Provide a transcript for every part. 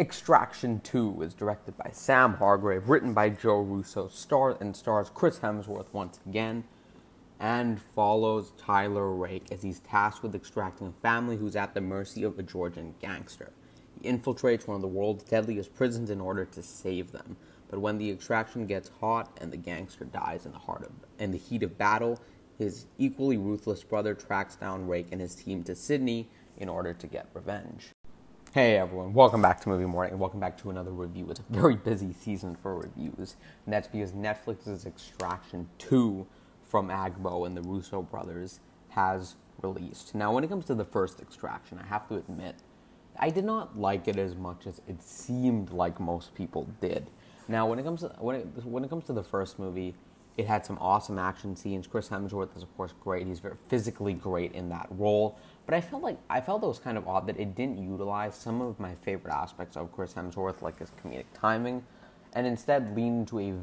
Extraction 2 is directed by Sam Hargrave, written by Joe Russo, star and stars Chris Hemsworth once again, and follows Tyler Rake as he's tasked with extracting a family who's at the mercy of a Georgian gangster. He infiltrates one of the world's deadliest prisons in order to save them. But when the extraction gets hot and the gangster dies in the heart of in the heat of battle, his equally ruthless brother tracks down Rake and his team to Sydney in order to get revenge. Hey everyone, welcome back to Movie Morning, and welcome back to another review. It's a very busy season for reviews, and that's because Netflix's Extraction 2 from Agbo and the Russo brothers has released. Now, when it comes to the first Extraction, I have to admit, I did not like it as much as it seemed like most people did. Now, when it comes to when it, when it comes to the first movie, it had some awesome action scenes. Chris Hemsworth is of course great. He's very physically great in that role. But I felt like I felt it was kind of odd that it didn't utilize some of my favorite aspects of Chris Hemsworth, like his comedic timing, and instead leaned to a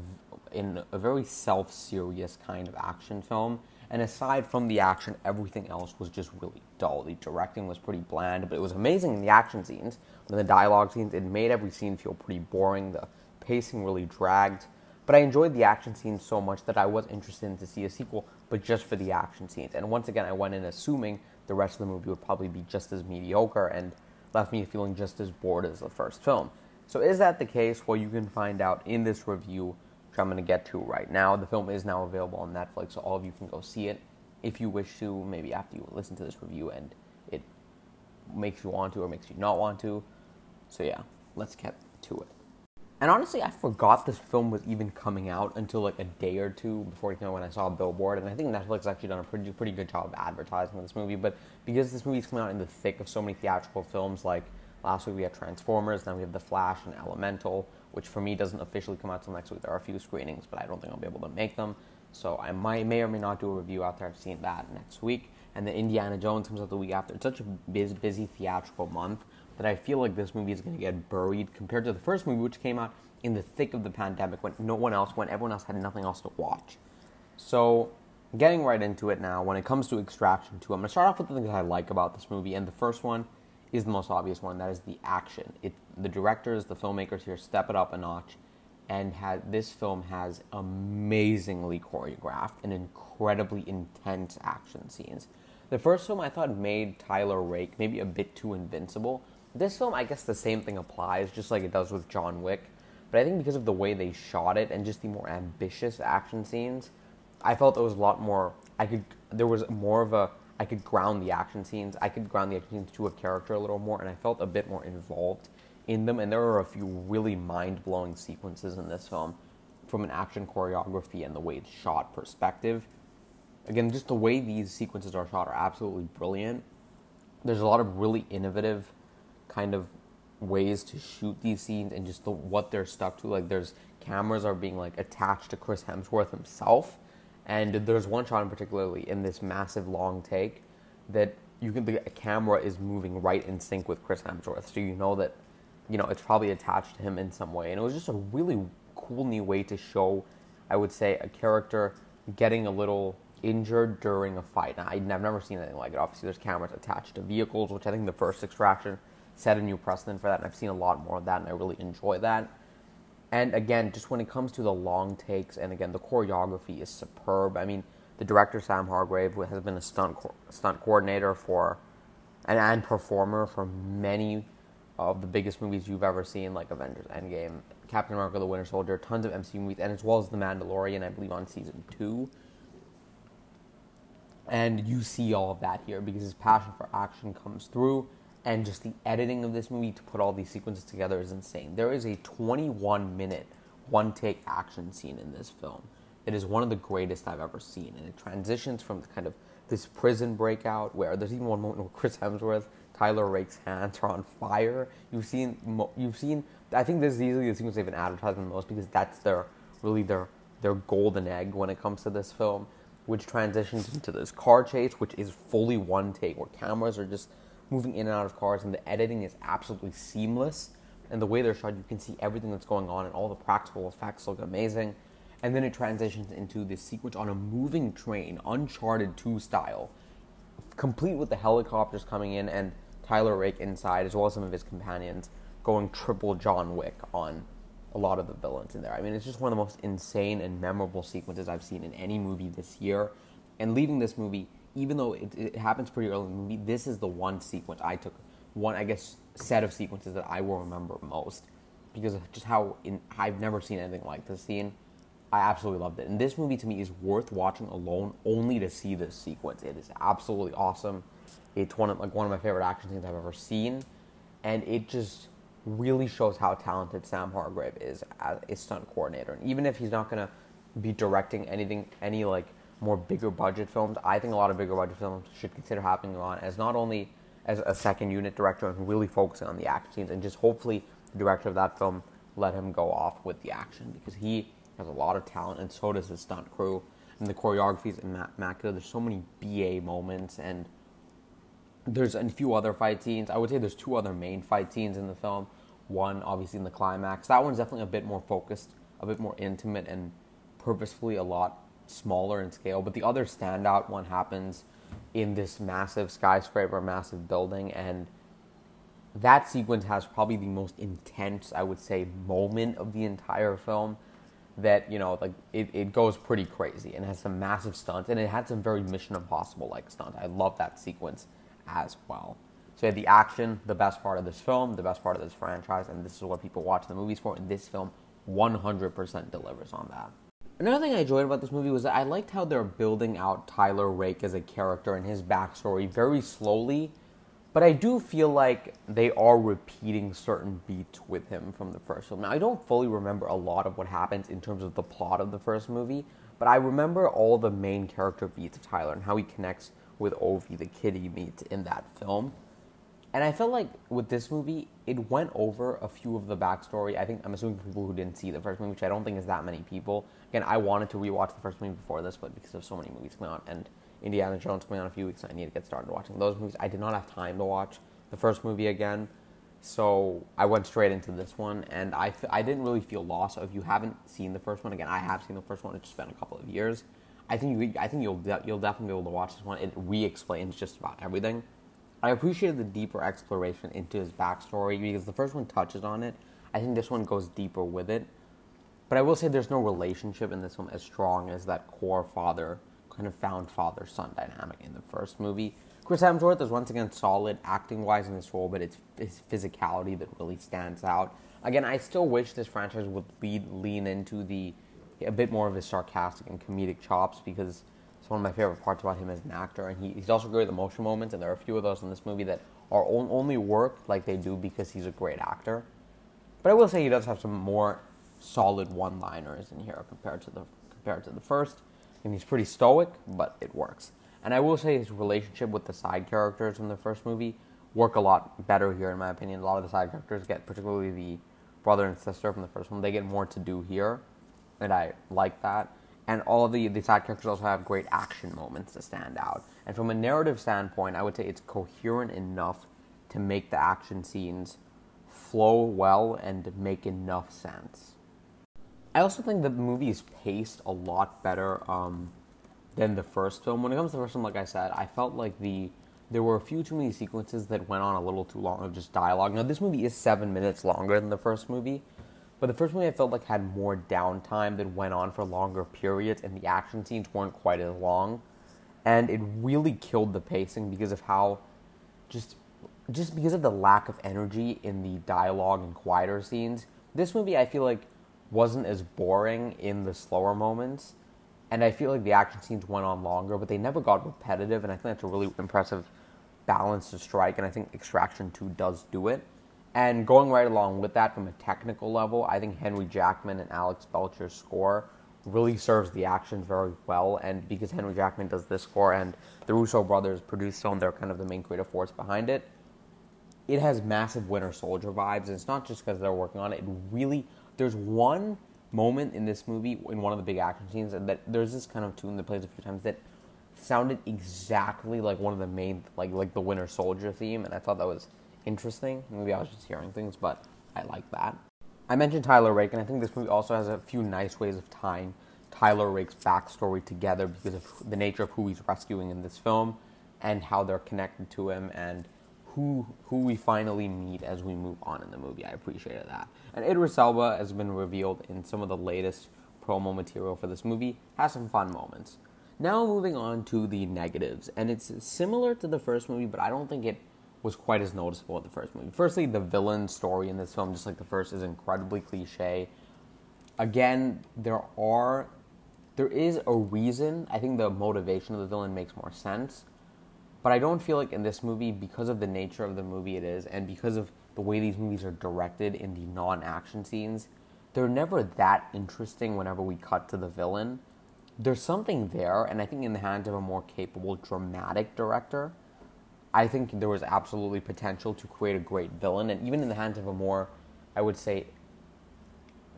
in a very self-serious kind of action film. And aside from the action, everything else was just really dull. The directing was pretty bland, but it was amazing in the action scenes. But in the dialogue scenes, it made every scene feel pretty boring. The pacing really dragged. But I enjoyed the action scenes so much that I was interested in to see a sequel, but just for the action scenes. And once again, I went in assuming the rest of the movie would probably be just as mediocre and left me feeling just as bored as the first film. So, is that the case? Well, you can find out in this review, which I'm going to get to right now. The film is now available on Netflix, so all of you can go see it if you wish to, maybe after you listen to this review and it makes you want to or makes you not want to. So, yeah, let's get to it. And honestly, I forgot this film was even coming out until like a day or two before you know when I saw a billboard. And I think Netflix actually done a pretty pretty good job of advertising this movie. But because this movie's coming out in the thick of so many theatrical films, like last week we had Transformers, now we have The Flash and Elemental, which for me doesn't officially come out till next week. There are a few screenings, but I don't think I'll be able to make them. So I might may or may not do a review after I've seen that next week. And then Indiana Jones comes out the week after. It's such a busy, busy theatrical month that I feel like this movie is going to get buried compared to the first movie, which came out in the thick of the pandemic when no one else, when everyone else had nothing else to watch. So, getting right into it now, when it comes to Extraction 2, I'm going to start off with the things I like about this movie, and the first one is the most obvious one. That is the action. It, the directors, the filmmakers here step it up a notch, and had, this film has amazingly choreographed and incredibly intense action scenes. The first film I thought made Tyler Rake maybe a bit too invincible, this film, I guess the same thing applies, just like it does with John Wick. But I think because of the way they shot it and just the more ambitious action scenes, I felt it was a lot more. I could there was more of a I could ground the action scenes. I could ground the action scenes to a character a little more, and I felt a bit more involved in them. And there were a few really mind blowing sequences in this film, from an action choreography and the way it's shot perspective. Again, just the way these sequences are shot are absolutely brilliant. There's a lot of really innovative kind of ways to shoot these scenes and just the, what they're stuck to. Like there's cameras are being like attached to Chris Hemsworth himself, and there's one shot in particularly in this massive long take that you can the camera is moving right in sync with Chris Hemsworth, so you know that you know it's probably attached to him in some way, and it was just a really cool new way to show, I would say, a character getting a little injured during a fight. Now, I've never seen anything like it. Obviously, there's cameras attached to vehicles, which I think the first extraction set a new precedent for that. And I've seen a lot more of that, and I really enjoy that. And again, just when it comes to the long takes, and again, the choreography is superb. I mean, the director Sam Hargrave has been a stunt co- stunt coordinator for, and, and performer for many of the biggest movies you've ever seen, like Avengers Endgame, Captain America: The Winter Soldier, tons of MCU movies, and as well as The Mandalorian, I believe on season two. And you see all of that here because his passion for action comes through and just the editing of this movie to put all these sequences together is insane. There is a 21 minute one take action scene in this film. It is one of the greatest I've ever seen, and it transitions from the kind of this prison breakout where there's even one moment where Chris Hemsworth, Tyler Rake's hands are on fire. You've seen, you've seen. I think this is easily the sequence they've been advertising the most because that's their really their their golden egg when it comes to this film, which transitions into this car chase, which is fully one take where cameras are just moving in and out of cars, and the editing is absolutely seamless. And the way they're shot, you can see everything that's going on, and all the practical effects look amazing. And then it transitions into this sequence on a moving train, Uncharted 2 style, complete with the helicopters coming in and Tyler Rake inside, as well as some of his companions, going triple John Wick on a lot of the villains in there. I mean, it's just one of the most insane and memorable sequences I've seen in any movie this year. And leaving this movie, even though it, it happens pretty early in the movie, this is the one sequence I took, one, I guess, set of sequences that I will remember most because of just how in, I've never seen anything like this scene. I absolutely loved it. And this movie to me is worth watching alone only to see this sequence. It is absolutely awesome. It's one of like one of my favorite action scenes I've ever seen. And it just really shows how talented Sam Hargrave is as a stunt coordinator. And even if he's not going to be directing anything, any like more bigger budget films, I think a lot of bigger budget films should consider him on as not only as a second unit director and really focusing on the action scenes, and just hopefully the director of that film let him go off with the action because he has a lot of talent, and so does his stunt crew. And the choreography is immaculate. There's so many BA moments, and there's a few other fight scenes. I would say there's two other main fight scenes in the film one, obviously, in the climax. That one's definitely a bit more focused, a bit more intimate, and purposefully a lot smaller in scale. But the other standout one happens in this massive skyscraper, massive building, and that sequence has probably the most intense, I would say, moment of the entire film. That you know, like it, it goes pretty crazy and has some massive stunts, and it had some very Mission Impossible like stunts. I love that sequence as well. So had the action, the best part of this film, the best part of this franchise, and this is what people watch the movies for. And this film 100% delivers on that. Another thing I enjoyed about this movie was that I liked how they're building out Tyler Rake as a character and his backstory very slowly, but I do feel like they are repeating certain beats with him from the first film. Now, I don't fully remember a lot of what happens in terms of the plot of the first movie, but I remember all the main character beats of Tyler and how he connects with Ovi, the kid he meets in that film. And I felt like with this movie, it went over a few of the backstory. I think I'm assuming people who didn't see the first movie, which I don't think is that many people. Again, I wanted to rewatch the first movie before this, but because of so many movies coming out and Indiana Jones coming out a few weeks, I need to get started watching those movies. I did not have time to watch the first movie again, so I went straight into this one, and I f- I didn't really feel lost. So if you haven't seen the first one, again, I have seen the first one. It's just been a couple of years. I think you, I think you'll de- you'll definitely be able to watch this one. It re-explains just about everything. I appreciated the deeper exploration into his backstory because the first one touches on it. I think this one goes deeper with it. But I will say there's no relationship in this one as strong as that core father, kind of found father son dynamic in the first movie. Chris Hemsworth is once again solid acting wise in this role, but it's his physicality that really stands out. Again, I still wish this franchise would lead, lean into the a bit more of his sarcastic and comedic chops because it's one of my favorite parts about him as an actor, and he, he's also great at the motion moments. And there are a few of those in this movie that are only work like they do because he's a great actor. But I will say he does have some more solid one-liners in here compared to the compared to the first, and he's pretty stoic, but it works. And I will say his relationship with the side characters in the first movie work a lot better here, in my opinion. A lot of the side characters get, particularly the brother and sister from the first one, they get more to do here, and I like that and all of the, the side characters also have great action moments to stand out. And from a narrative standpoint, I would say it's coherent enough to make the action scenes flow well and make enough sense. I also think the movie is paced a lot better um, than the first film. When it comes to the first film, like I said, I felt like the there were a few too many sequences that went on a little too long of just dialogue. Now, this movie is seven minutes longer than the first movie, but the first movie I felt like had more downtime that went on for longer periods, and the action scenes weren't quite as long. And it really killed the pacing because of how just just because of the lack of energy in the dialogue and quieter scenes. This movie I feel like wasn't as boring in the slower moments. And I feel like the action scenes went on longer, but they never got repetitive, and I think that's a really impressive balance to strike, and I think Extraction 2 does do it. And going right along with that from a technical level, I think Henry Jackman and Alex Belcher's score really serves the action very well. And because Henry Jackman does this score and the Russo brothers produced film, they're kind of the main creative force behind it. It has massive Winter Soldier vibes. And it's not just because they're working on it. It really, there's one moment in this movie, in one of the big action scenes, that there's this kind of tune that plays a few times that sounded exactly like one of the main, like like the Winter Soldier theme. And I thought that was interesting. Maybe I was just hearing things, but I like that. I mentioned Tyler Rake, and I think this movie also has a few nice ways of tying Tyler Rake's backstory together because of the nature of who he's rescuing in this film and how they're connected to him and who who we finally meet as we move on in the movie. I appreciated that. And Idris Elba has been revealed in some of the latest promo material for this movie. Has some fun moments. Now moving on to the negatives, and it's similar to the first movie, but I don't think it was quite as noticeable at the first movie. Firstly, the villain story in this film, just like the first, is incredibly cliche. Again, there are there is a reason. I think the motivation of the villain makes more sense. But I don't feel like in this movie, because of the nature of the movie it is, and because of the way these movies are directed in the non action scenes, they're never that interesting whenever we cut to the villain. There's something there, and I think in the hands of a more capable dramatic director, I think there was absolutely potential to create a great villain, and even in the hands of a more, I would say,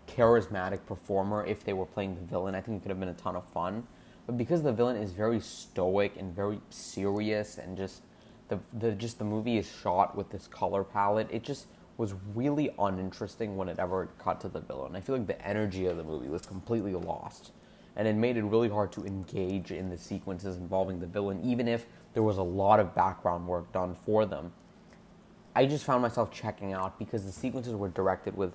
charismatic performer, if they were playing the villain, I think it could have been a ton of fun. But because the villain is very stoic and very serious, and just the, the just the movie is shot with this color palette, it just was really uninteresting when it ever cut to the villain. I feel like the energy of the movie was completely lost, and it made it really hard to engage in the sequences involving the villain, even if there was a lot of background work done for them. I just found myself checking out because the sequences were directed with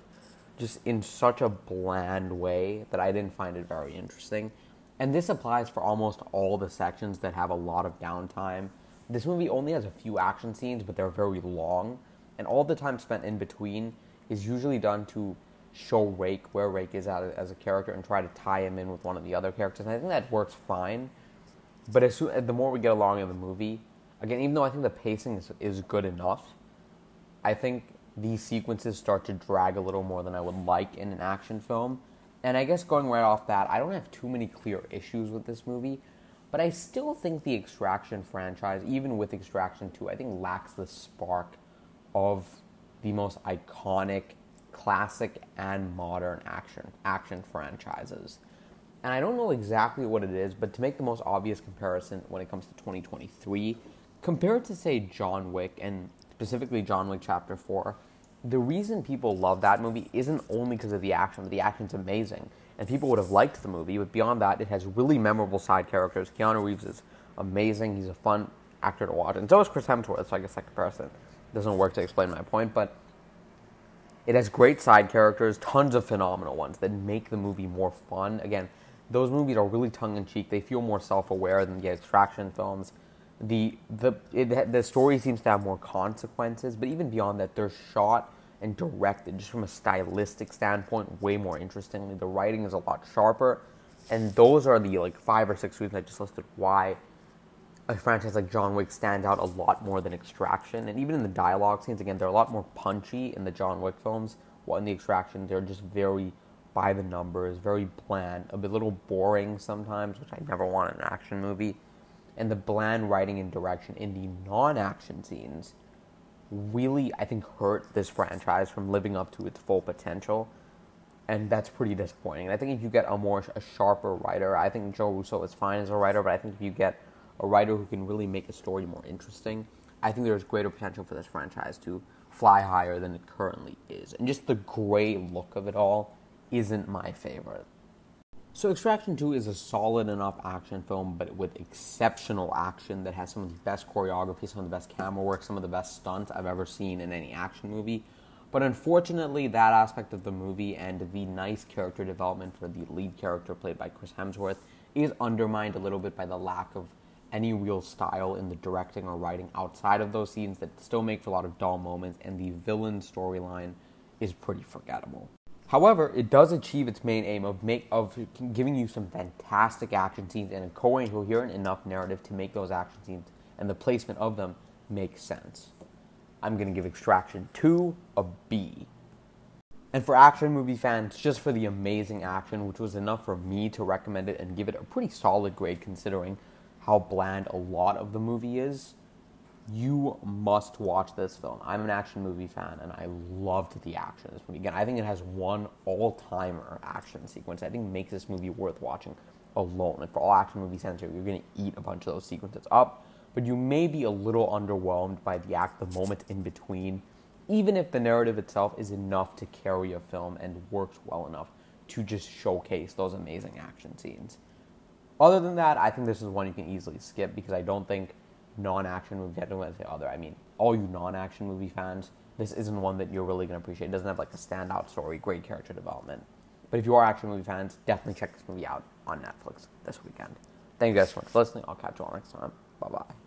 just in such a bland way that I didn't find it very interesting. And this applies for almost all the sections that have a lot of downtime. This movie only has a few action scenes, but they're very long, and all the time spent in between is usually done to show Rake where Rake is at as a character and try to tie him in with one of the other characters. And I think that works fine. But as soon, the more we get along in the movie, again, even though I think the pacing is, is good enough, I think these sequences start to drag a little more than I would like in an action film. And I guess going right off that, I don't have too many clear issues with this movie, but I still think the Extraction franchise, even with Extraction 2, I think lacks the spark of the most iconic, classic, and modern action action franchises. And I don't know exactly what it is, but to make the most obvious comparison when it comes to 2023, compared to say John Wick and specifically John Wick Chapter 4, the reason people love that movie isn't only because of the action, but the action's amazing. And people would have liked the movie, but beyond that, it has really memorable side characters. Keanu Reeves is amazing. He's a fun actor to watch. And so is Chris Hemsworth, so I guess that comparison doesn't work to explain my point, but it has great side characters, tons of phenomenal ones that make the movie more fun. Again, those movies are really tongue in cheek. They feel more self aware than the extraction films the the it, the story seems to have more consequences, but even beyond that, they're shot and directed just from a stylistic standpoint way more interestingly. The writing is a lot sharper, and those are the like five or six reasons I just listed why a franchise like John Wick stands out a lot more than Extraction. And even in the dialogue scenes, again, they're a lot more punchy in the John Wick films. While in the Extraction, they're just very by the numbers, very bland, a bit little boring sometimes, which I never want in an action movie and the bland writing and direction in the non-action scenes really I think hurt this franchise from living up to its full potential. And that's pretty disappointing. And I think if you get a more a sharper writer, I think Joe Russo is fine as a writer, but I think if you get a writer who can really make a story more interesting, I think there's greater potential for this franchise to fly higher than it currently is. And just the gray look of it all isn't my favorite. So Extraction 2 is a solid enough action film, but with exceptional action that has some of the best choreography, some of the best camera work, some of the best stunts I've ever seen in any action movie. But unfortunately, that aspect of the movie and the nice character development for the lead character played by Chris Hemsworth is undermined a little bit by the lack of any real style in the directing or writing outside of those scenes that still make for a lot of dull moments, and the villain storyline is pretty forgettable. However, it does achieve its main aim of make of giving you some fantastic action scenes and a coherent enough narrative to make those action scenes and the placement of them make sense. I'm going to give Extraction 2 a B. And for action movie fans, just for the amazing action, which was enough for me to recommend it and give it a pretty solid grade considering how bland a lot of the movie is, you must watch this film. I'm an action movie fan, and I loved the action in this movie. Again, I think it has one all-timer action sequence. I think makes this movie worth watching alone. And for all action movie here, you're to eat a bunch of those sequences up, but you may be a little underwhelmed by the act, the moment in between, even if the narrative itself is enough to carry a film and works well enough to just showcase those amazing action scenes. Other than that, I think this is one you can easily skip because I don't think non-action movie. I don't want to say other. I mean all you non-action movie fans, this isn't one that you're really going to appreciate. It doesn't have like a standout story, great character development. But if you are action movie fans, definitely check this movie out on Netflix this weekend. Thank you guys so much for listening. I'll catch you all next time. Bye bye.